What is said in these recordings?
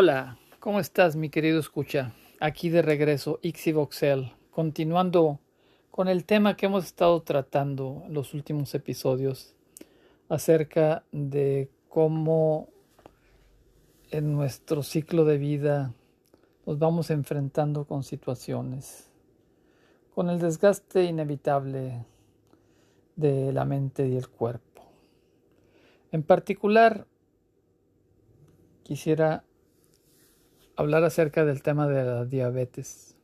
Hola, ¿cómo estás mi querido escucha? Aquí de regreso, Ixivoxel, continuando con el tema que hemos estado tratando en los últimos episodios acerca de cómo en nuestro ciclo de vida nos vamos enfrentando con situaciones, con el desgaste inevitable de la mente y el cuerpo. En particular, quisiera hablar acerca del tema de la diabetes.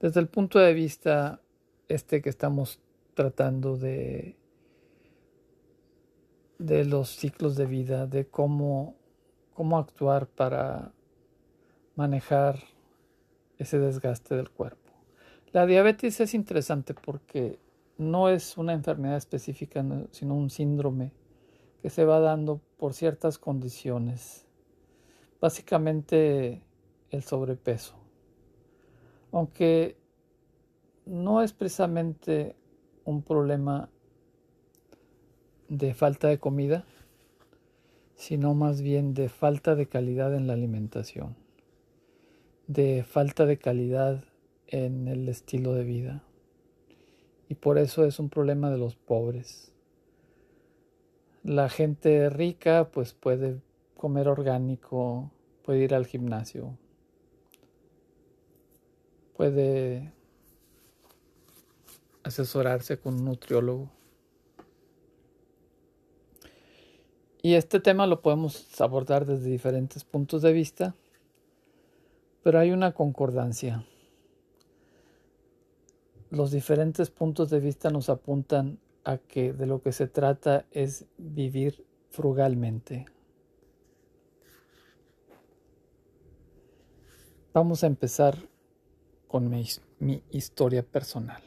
Desde el punto de vista este que estamos tratando de de los ciclos de vida, de cómo, cómo actuar para manejar ese desgaste del cuerpo. La diabetes es interesante porque no es una enfermedad específica, sino un síndrome que se va dando por ciertas condiciones básicamente el sobrepeso. Aunque no es precisamente un problema de falta de comida, sino más bien de falta de calidad en la alimentación, de falta de calidad en el estilo de vida. Y por eso es un problema de los pobres. La gente rica pues puede comer orgánico, puede ir al gimnasio, puede asesorarse con un nutriólogo. Y este tema lo podemos abordar desde diferentes puntos de vista, pero hay una concordancia. Los diferentes puntos de vista nos apuntan a que de lo que se trata es vivir frugalmente. Vamos a empezar con mi, historia personal.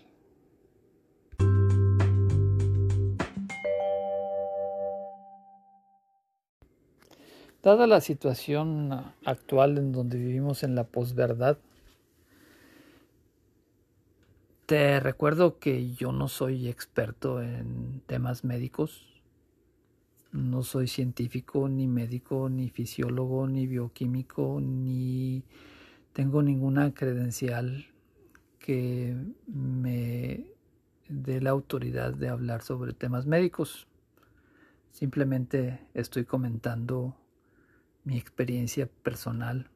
Dada la situación actual en donde vivimos en la posverdad, te recuerdo que yo no soy experto en temas médicos, no soy científico, ni médico, ni fisiólogo, ni bioquímico, ni tengo ninguna credencial que me dé la autoridad de hablar sobre temas médicos. Simplemente estoy comentando mi experiencia personal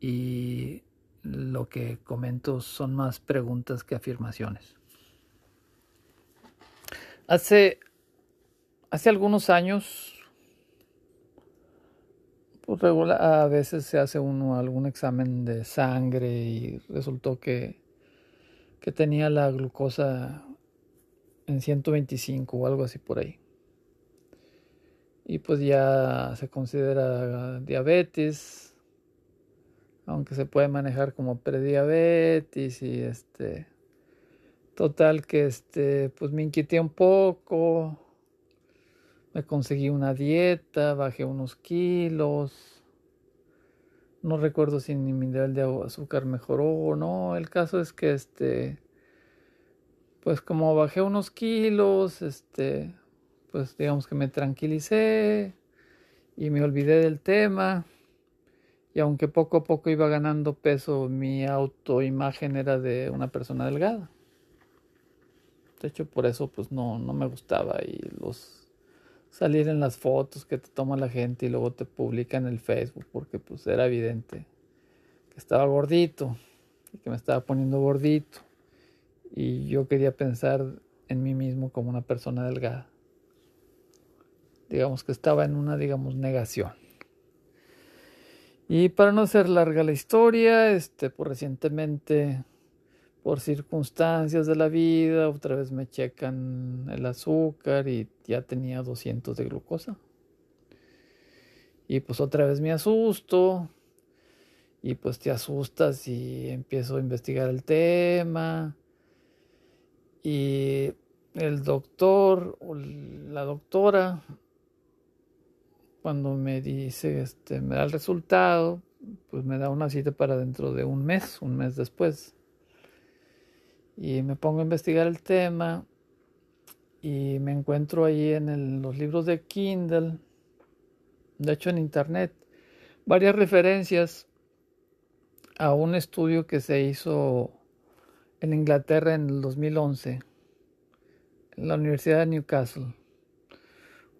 y lo que comento son más preguntas que afirmaciones. Hace, hace algunos años pues regular, a veces se hace uno algún examen de sangre y resultó que, que tenía la glucosa en 125 o algo así por ahí. Y pues ya se considera diabetes, aunque se puede manejar como prediabetes y este total que este pues me inquieté un poco me conseguí una dieta, bajé unos kilos. No recuerdo si mi nivel de azúcar mejoró o no. El caso es que este pues como bajé unos kilos, este pues digamos que me tranquilicé y me olvidé del tema. Y aunque poco a poco iba ganando peso, mi autoimagen era de una persona delgada. De hecho, por eso pues no, no me gustaba y los salir en las fotos que te toma la gente y luego te publica en el Facebook porque pues era evidente que estaba gordito y que me estaba poniendo gordito y yo quería pensar en mí mismo como una persona delgada. Digamos que estaba en una, digamos, negación. Y para no ser larga la historia, este, pues recientemente por circunstancias de la vida, otra vez me checan el azúcar y ya tenía 200 de glucosa. Y pues otra vez me asusto y pues te asustas y empiezo a investigar el tema. Y el doctor o la doctora, cuando me dice, este, me da el resultado, pues me da una cita para dentro de un mes, un mes después y me pongo a investigar el tema y me encuentro ahí en los libros de Kindle, de hecho en internet, varias referencias a un estudio que se hizo en Inglaterra en el 2011, en la Universidad de Newcastle.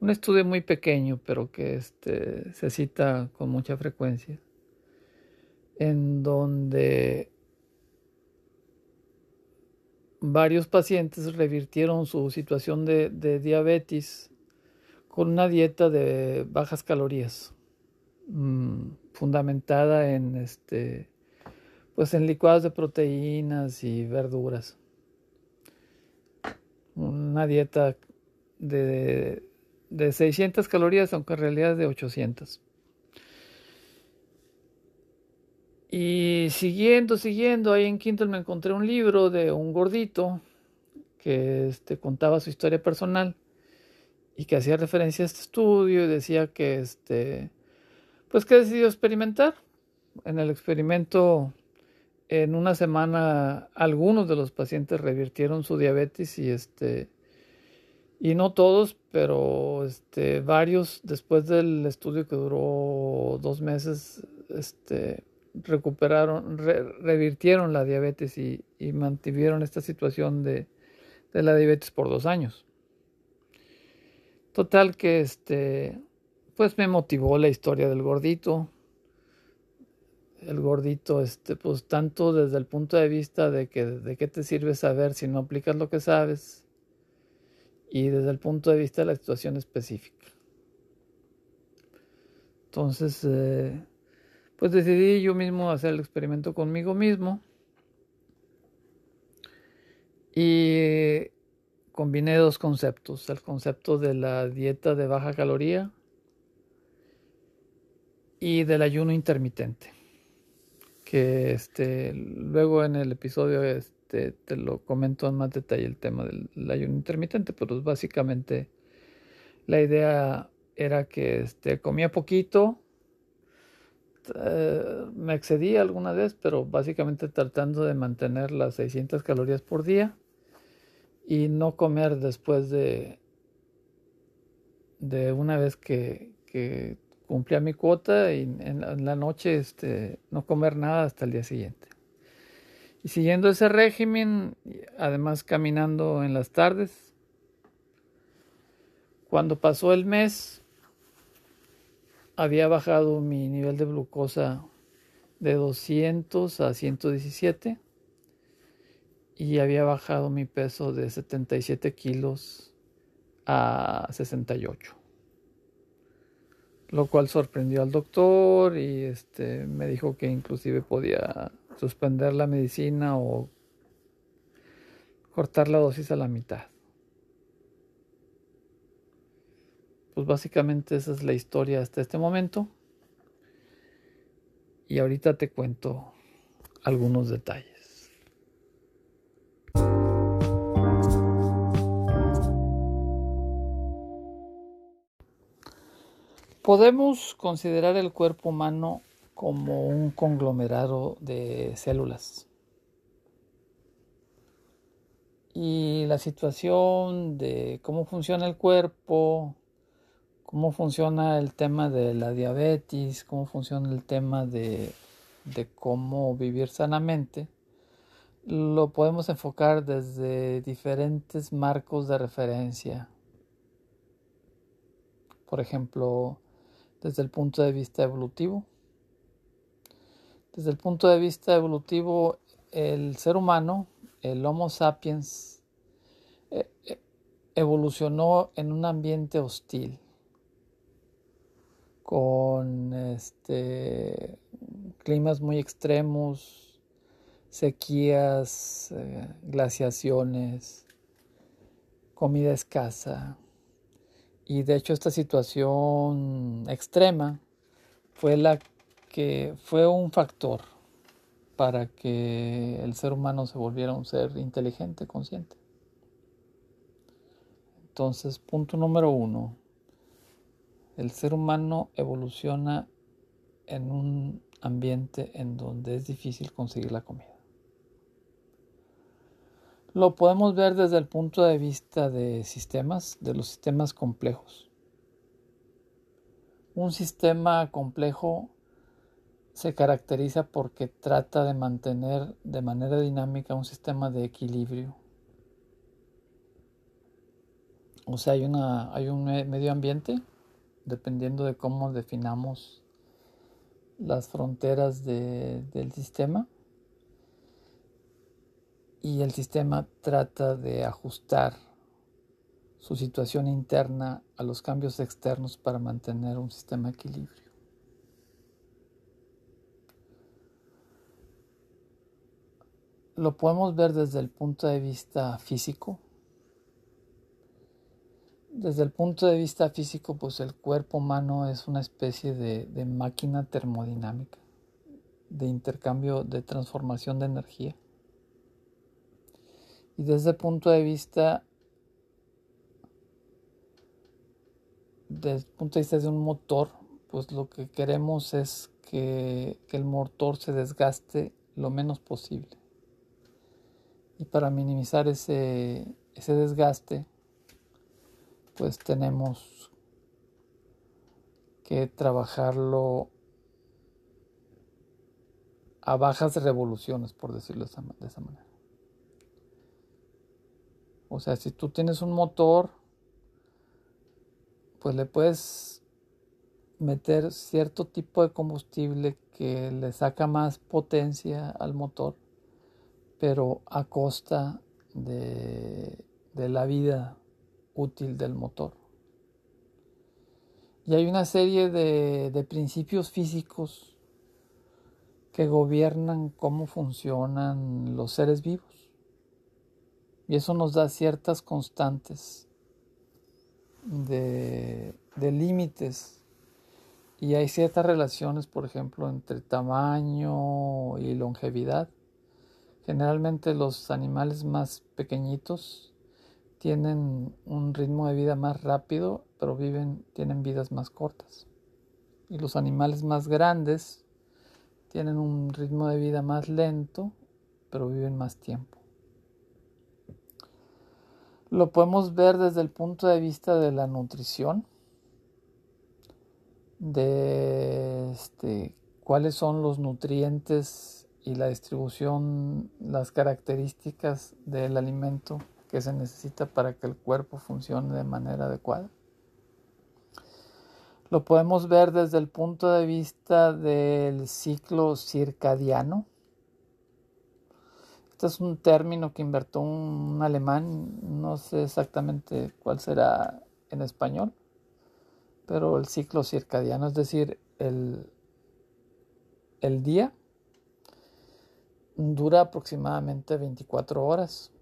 Un estudio muy pequeño, pero que este, se cita con mucha frecuencia, en donde varios pacientes revirtieron su situación de, diabetes con una dieta de bajas calorías, mm, fundamentada en este, pues en licuados de proteínas y verduras. Una dieta de, de 600 calorías, aunque en realidad es de 800. Y siguiendo, siguiendo, ahí en Kindle me encontré un libro de un gordito que este, contaba su historia personal y que hacía referencia a este estudio y decía que este pues que decidió experimentar. En el experimento en una semana algunos de los pacientes revirtieron su diabetes y este y no todos, pero este varios después del estudio que duró dos meses, este recuperaron, revirtieron la diabetes y, mantuvieron esta situación de, la diabetes por dos años. Total que este, pues me motivó la historia del gordito. El gordito, este, pues tanto desde el punto de vista de que de qué te sirve saber si no aplicas lo que sabes y desde el punto de vista de la situación específica. Entonces, eh, pues decidí yo mismo hacer el experimento conmigo mismo. Y combiné dos conceptos, el concepto de la dieta de baja caloría y del ayuno intermitente, que este, luego en el episodio este, te lo comento en más detalle el tema del, ayuno intermitente, pero básicamente la idea era que este, comía poquito, eh, me excedí alguna vez, pero básicamente tratando de mantener las 600 calorías por día y no comer después de, de una vez que, que cumplía mi cuota y en la, noche este, no comer nada hasta el día siguiente. Y siguiendo ese régimen, además caminando en las tardes, cuando pasó el mes, había bajado mi nivel de glucosa de 200 a 117 y había bajado mi peso de 77 kilos a 68 lo cual sorprendió al doctor y este me dijo que inclusive podía suspender la medicina o cortar la dosis a la mitad pues básicamente esa es la historia hasta este momento. Y ahorita te cuento algunos detalles. Podemos considerar el cuerpo humano como un conglomerado de células. Y la situación de cómo funciona el cuerpo, cómo funciona el tema de la diabetes, cómo funciona el tema de, cómo vivir sanamente, lo podemos enfocar desde diferentes marcos de referencia. Por ejemplo, desde el punto de vista evolutivo. Desde el punto de vista evolutivo, el ser humano, el Homo sapiens, e, e, evolucionó en un ambiente hostil con este, climas muy extremos, sequías, eh, glaciaciones, comida escasa. Y de hecho esta situación extrema fue la que fue un factor para que el ser humano se volviera un ser inteligente, consciente. Entonces, punto número uno, el ser humano evoluciona en un ambiente en donde es difícil conseguir la comida. Lo podemos ver desde el punto de vista de sistemas, de los sistemas complejos. Un sistema complejo se caracteriza porque trata de mantener de manera dinámica un sistema de equilibrio. O sea, hay, una, hay un medio ambiente, dependiendo de cómo definamos las fronteras del sistema. Y el sistema trata de ajustar su situación interna a los cambios externos para mantener un sistema equilibrio. Lo podemos ver desde el punto de vista físico. Desde el punto de vista físico, pues el cuerpo humano es una especie de, máquina termodinámica, de intercambio, de transformación de energía. Y desde el punto de vista desde el punto de vista de un motor, pues lo que queremos es que, el motor se desgaste lo menos posible. Y para minimizar ese desgaste, pues tenemos que trabajarlo a bajas revoluciones, por decirlo de esa manera. O sea, si tú tienes un motor, pues le puedes meter cierto tipo de combustible que le saca más potencia al motor, pero a costa de, la vida útil del motor. Y hay una serie de, de principios físicos que gobiernan cómo funcionan los seres vivos. Y eso nos da ciertas constantes de, límites y hay ciertas relaciones, por ejemplo, entre tamaño y longevidad. Generalmente los animales más pequeñitos tienen un ritmo de vida más rápido, pero viven, tienen vidas más cortas. Y los animales más grandes tienen un ritmo de vida más lento, pero viven más tiempo. Lo podemos ver desde el punto de vista de la nutrición, de este, cuáles son los nutrientes y la distribución, las características del alimento que se necesita para que el cuerpo funcione de manera adecuada. Lo podemos ver desde el punto de vista del ciclo circadiano, este es un término que invertó un alemán, no sé exactamente cuál será en español, pero el ciclo circadiano, es decir, el, el día dura aproximadamente 24 horas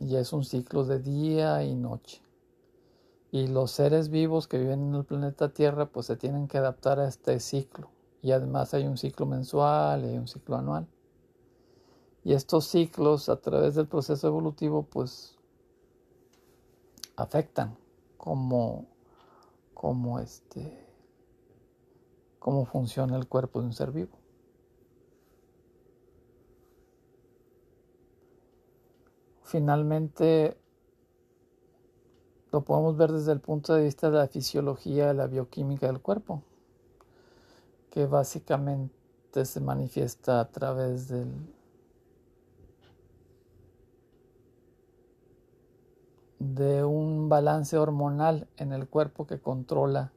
y es un ciclo de día y noche. Y los seres vivos que viven en el planeta Tierra pues se tienen que adaptar a este ciclo. Y además hay un ciclo mensual y un ciclo anual. Y estos ciclos a través del proceso evolutivo pues afectan cómo, cómo, este, cómo funciona el cuerpo de un ser vivo. Finalmente, lo podemos ver desde el punto de vista de la fisiología, de la bioquímica del cuerpo, que básicamente se manifiesta a través del de un balance hormonal en el cuerpo que controla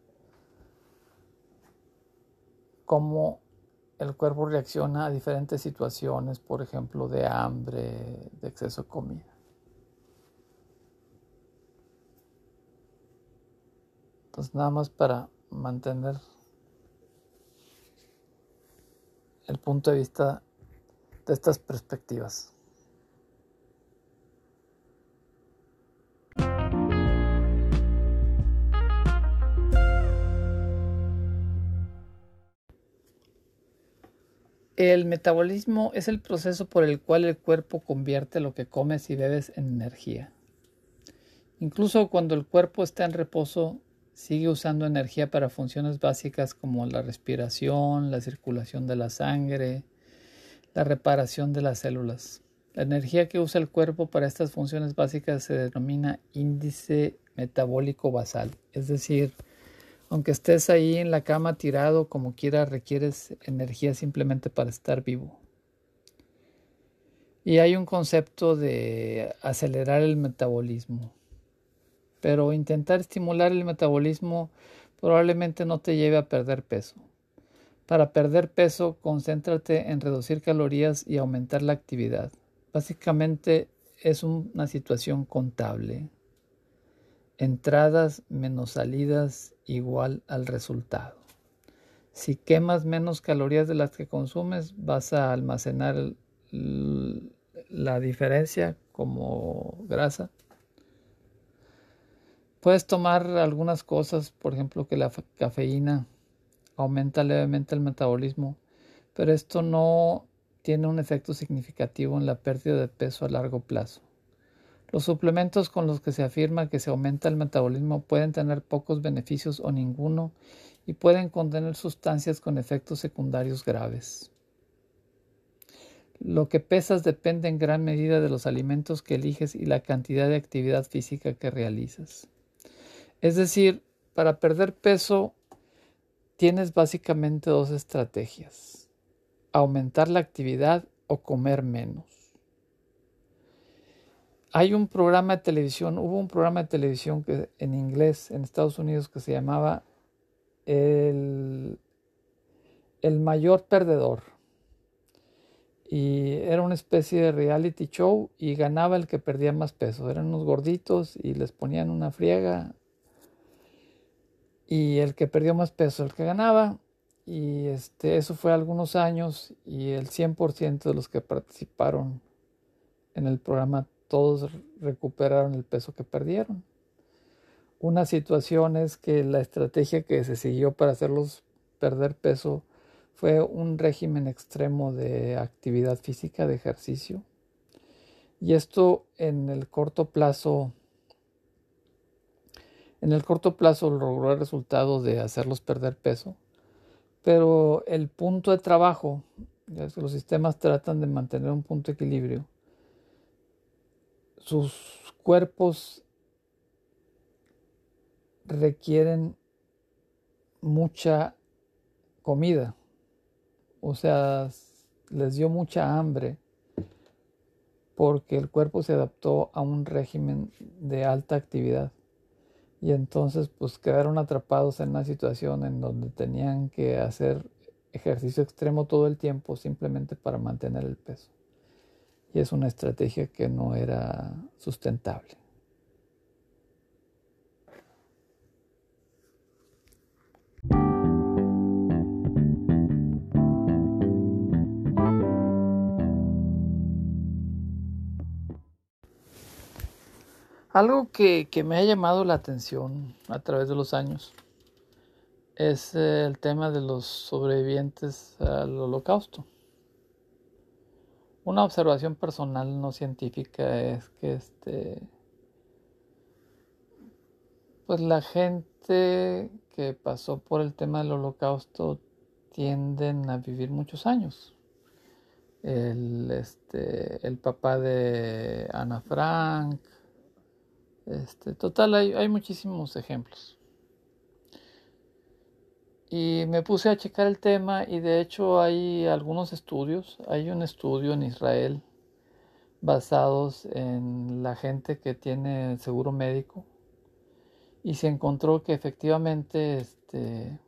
cómo el cuerpo reacciona a diferentes situaciones, por ejemplo, de hambre, de exceso de comida. Entonces, nada más para mantener el punto de vista de estas perspectivas. El metabolismo es el proceso por el cual el cuerpo convierte lo que comes y bebes en energía. Incluso cuando el cuerpo está en reposo, sigue usando energía para funciones básicas como la respiración, la circulación de la sangre, la reparación de las células. La energía que usa el cuerpo para estas funciones básicas se denomina índice metabólico basal, es decir, Aunque estés ahí en la cama tirado como quiera, requieres energía simplemente para estar vivo. Y hay un concepto de acelerar el metabolismo. Pero intentar estimular el metabolismo probablemente no te lleve a perder peso. Para perder peso, concéntrate en reducir calorías y aumentar la actividad. Básicamente es una situación contable. Entradas menos salidas igual al resultado. Si quemas menos calorías de las que consumes, vas a almacenar la diferencia como grasa. Puedes tomar algunas cosas, por ejemplo, que la cafeína aumenta levemente el metabolismo, pero esto no tiene un efecto significativo en la pérdida de peso a largo plazo. Los suplementos con los que se afirma que se aumenta el metabolismo pueden tener pocos beneficios o ninguno y pueden contener sustancias con efectos secundarios graves. Lo que pesas depende en gran medida de los alimentos que eliges y la cantidad de actividad física que realizas. Es decir, para perder peso tienes básicamente dos estrategias. Aumentar la actividad o comer menos. Hay un programa de televisión, hubo un programa de televisión que, en inglés en Estados Unidos que se llamaba El, el Mayor Perdedor. Y era una especie de reality show y ganaba el que perdía más peso. Eran unos gorditos y les ponían una friega. Y el que perdió más peso, el que ganaba. Y este, eso fue algunos años y el 100% de los que participaron en el programa todos recuperaron el peso que perdieron. Una situación es que la estrategia que se siguió para hacerlos perder peso fue un régimen extremo de actividad física, de ejercicio. Y esto en el corto plazo, en el corto plazo logró el resultado de hacerlos perder peso. Pero el punto de trabajo, los sistemas tratan de mantener un punto de equilibrio sus cuerpos requieren mucha comida, o sea, les dio mucha hambre porque el cuerpo se adaptó a un régimen de alta actividad. Y entonces pues quedaron atrapados en una situación en donde tenían que hacer ejercicio extremo todo el tiempo simplemente para mantener el peso y es una estrategia que no era sustentable. Algo que, que, me ha llamado la atención a través de los años es el tema de los sobrevivientes al holocausto. Una observación personal no científica es que este pues la gente que pasó por el tema del holocausto tienden a vivir muchos años. El, este, el papá de Ana Frank, este, total, hay, hay muchísimos ejemplos. Y me puse a checar el tema y de hecho hay algunos estudios. Hay un estudio en Israel basados en la gente que tiene seguro médico y se encontró que efectivamente este,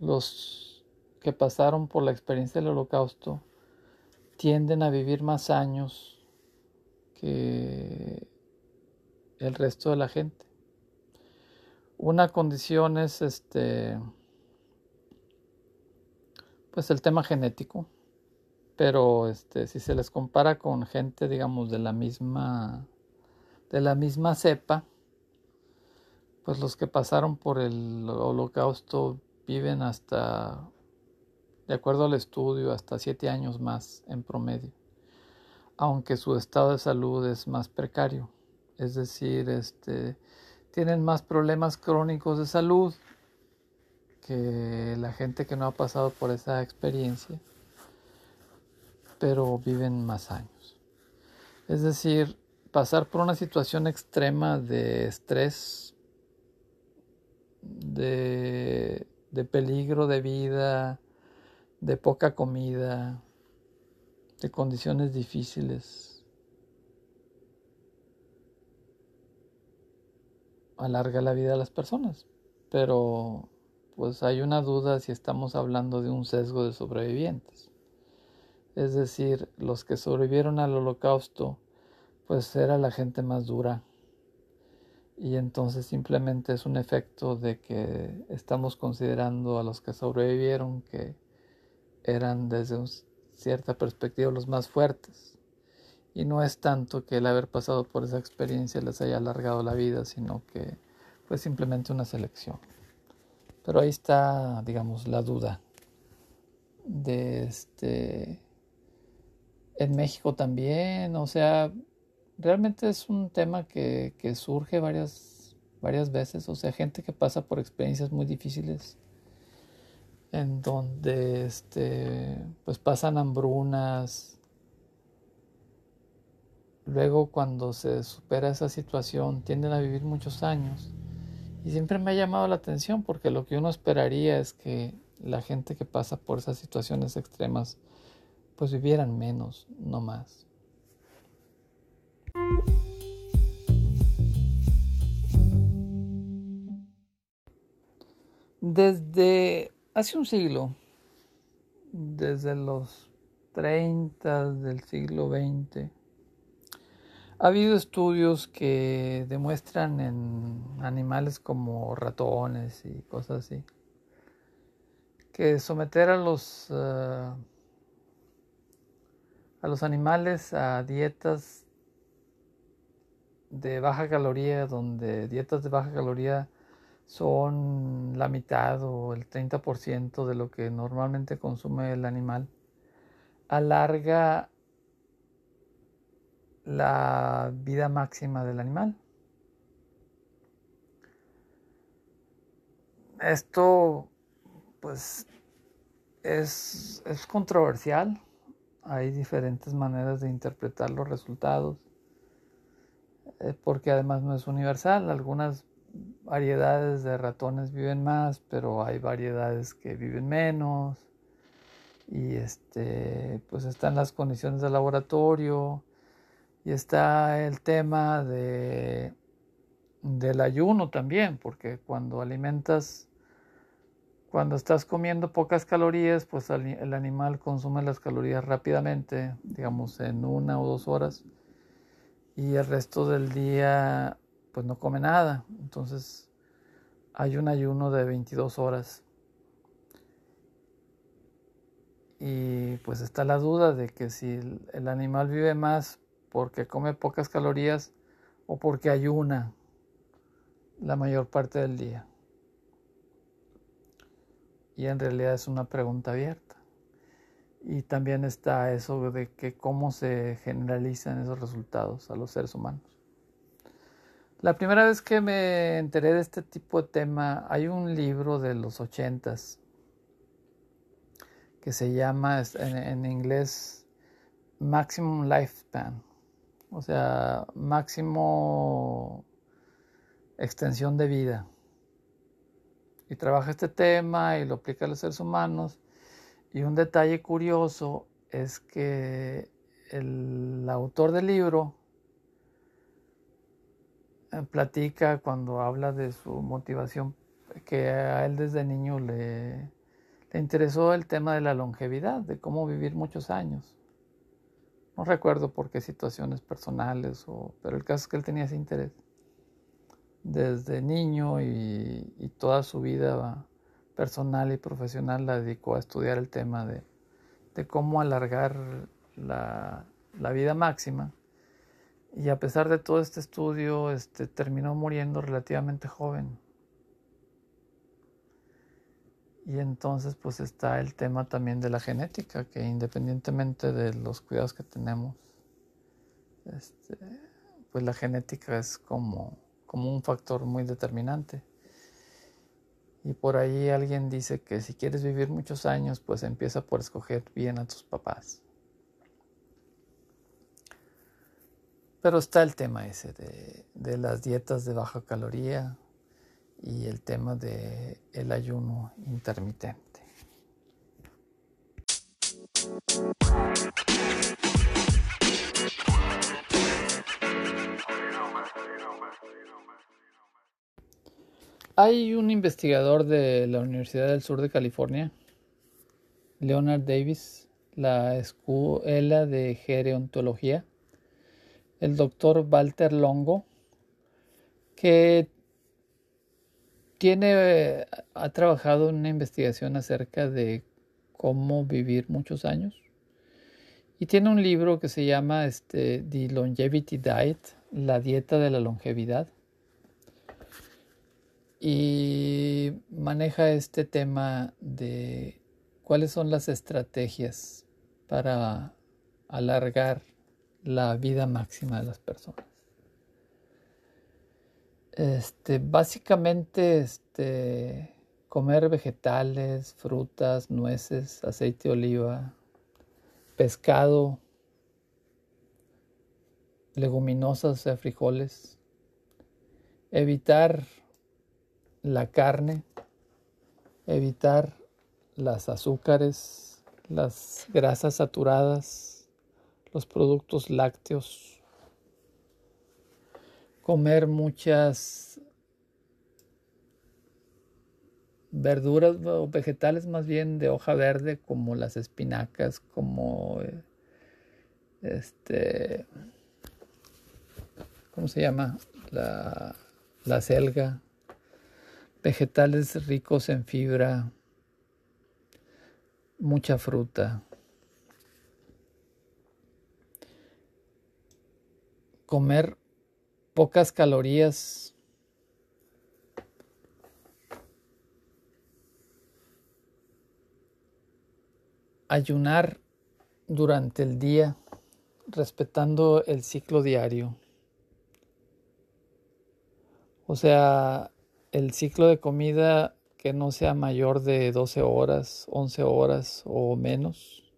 los que pasaron por la experiencia del holocausto tienden a vivir más años que el resto de la gente. Una condición es este pues el tema genético, pero este si se les compara con gente digamos de la misma de la misma cepa, pues los que pasaron por el holocausto viven hasta de acuerdo al estudio hasta siete años más en promedio, aunque su estado de salud es más precario, es decir, este tienen más problemas crónicos de salud que la gente que no ha pasado por esa experiencia, pero viven más años. Es decir, pasar por una situación extrema de estrés de, de peligro de vida, de poca comida, de condiciones difíciles. Alarga la vida a las personas, pero pues hay una duda si estamos hablando de un sesgo de sobrevivientes. Es decir, los que sobrevivieron al holocausto, pues era la gente más dura. Y entonces simplemente es un efecto de que estamos considerando a los que sobrevivieron que eran desde una cierta perspectiva los más fuertes. Y no es tanto que el haber pasado por esa experiencia les haya alargado la vida, sino que fue simplemente una selección. Pero ahí está, digamos, la duda de este en México también, o sea, realmente es un tema que, que surge varias, varias veces, o sea, gente que pasa por experiencias muy difíciles en donde este, pues pasan hambrunas. Luego cuando se supera esa situación tienden a vivir muchos años. Y siempre me ha llamado la atención porque lo que uno esperaría es que la gente que pasa por esas situaciones extremas pues vivieran menos, no más. Desde hace un siglo, desde los 30 del siglo XX, ha habido estudios que demuestran en animales como ratones y cosas así, que someter a los, eh, a los animales a dietas de baja caloría, donde dietas de baja caloría son la mitad o el 30% de lo que normalmente consume el animal, alarga la vida máxima del animal. Esto pues es, es controversial, hay diferentes maneras de interpretar los resultados, eh, porque además no es universal, algunas variedades de ratones viven más, pero hay variedades que viven menos. Y este, pues están las condiciones de laboratorio. Y está el tema de, del ayuno también, porque cuando alimentas, cuando estás comiendo pocas calorías, pues el animal consume las calorías rápidamente, digamos en una o dos horas. Y el resto del día pues no come nada. Entonces hay un ayuno de 22 horas. Y pues está la duda de que si el animal vive más porque come pocas calorías o porque ayuna la mayor parte del día. Y en realidad es una pregunta abierta. Y también está eso de que cómo se generalizan esos resultados a los seres humanos. La primera vez que me enteré de este tipo de tema, hay un libro de los ochentas que se llama en, inglés Maximum Lifespan, o sea, máximo extensión de vida. Y trabaja este tema y lo aplica a los seres humanos. Y un detalle curioso es que el autor del libro eh, platica cuando habla de su motivación, que a él desde niño le, interesó el tema de la longevidad, de cómo vivir muchos años. No recuerdo por qué situaciones personales, o, pero el caso es que él tenía ese interés. Desde niño y, toda su vida personal y profesional la dedicó a estudiar el tema de, cómo alargar la vida máxima y a pesar de todo este estudio, este, terminó muriendo relativamente joven. Y entonces pues está el tema también de la genética, que independientemente de los cuidados que tenemos, este, pues la genética es como, como un factor muy determinante. Y por ahí alguien dice que si quieres vivir muchos años, pues empieza por escoger bien a tus papás. Pero está el tema ese de, las dietas de baja caloría y el tema de el ayuno intermitente. Hay un investigador de la Universidad del Sur de California, Leonard Davis, la Escuela de Gerontología, el doctor Walter Longo, que tiene, ha trabajado en una investigación acerca de cómo vivir muchos años. Y tiene un libro que se llama este, The Longevity Diet, la dieta de la longevidad y maneja este tema de cuáles son las estrategias para alargar la vida máxima de las personas. Este, básicamente, este, comer vegetales, frutas, nueces, aceite de oliva, pescado, leguminosas, frijoles, evitar la carne, evitar las azúcares, las grasas saturadas, los productos lácteos, comer muchas verduras o vegetales más bien de hoja verde como las espinacas, como este, ¿cómo se llama? La, la selga, vegetales ricos en fibra, mucha fruta. Comer pocas calorías. Ayunar durante el día, respetando el ciclo diario. O sea, el ciclo de comida que no sea mayor de 12 horas, 11 horas o menos.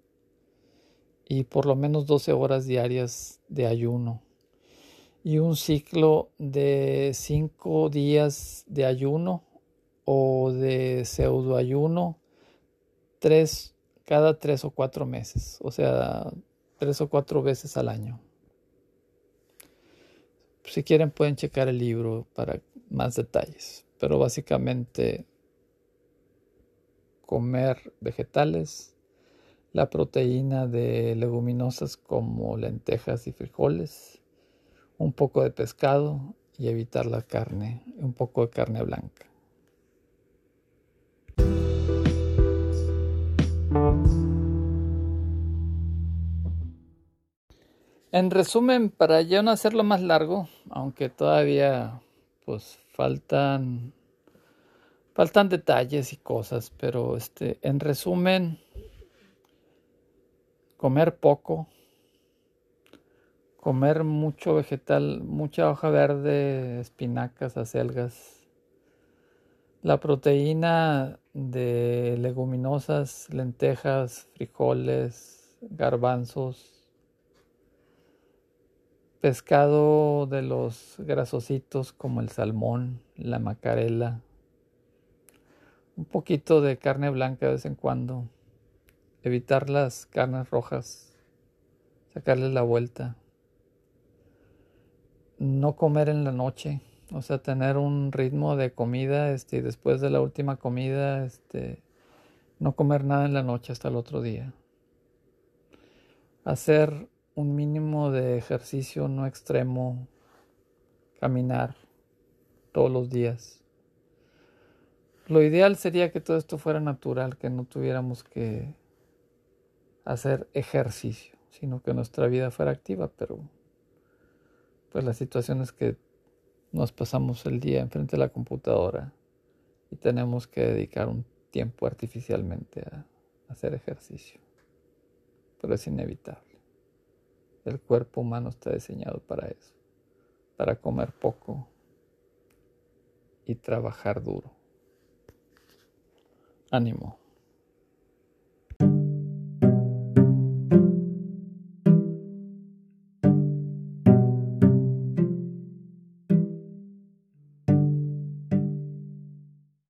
Y por lo menos 12 horas diarias de ayuno. Y un ciclo de 5 días de ayuno o de pseudo ayuno tres, cada 3 o 4 meses. O sea, 3 o 4 veces al año. Si quieren pueden checar el libro para más detalles, pero básicamente comer vegetales, la proteína de leguminosas como lentejas y frijoles, un poco de pescado y evitar la carne, un poco de carne blanca. En resumen, para ya no hacerlo más largo, aunque todavía pues faltan faltan detalles y cosas, pero este en resumen comer poco, comer mucho vegetal, mucha hoja verde, espinacas, acelgas, la proteína de leguminosas, lentejas, frijoles, garbanzos, pescado de los grasositos como el salmón, la macarela, un poquito de carne blanca de vez en cuando, evitar las carnes rojas, sacarles la vuelta, no comer en la noche, o sea, tener un ritmo de comida, este, y después de la última comida, este, no comer nada en la noche hasta el otro día. Hacer un mínimo de ejercicio no extremo, caminar todos los días. Lo ideal sería que todo esto fuera natural, que no tuviéramos que hacer ejercicio, sino que nuestra vida fuera activa, pero pues la situación es que nos pasamos el día enfrente de la computadora y tenemos que dedicar un tiempo artificialmente a hacer ejercicio, pero es inevitable. El cuerpo humano está diseñado para eso, para comer poco y trabajar duro. Ánimo.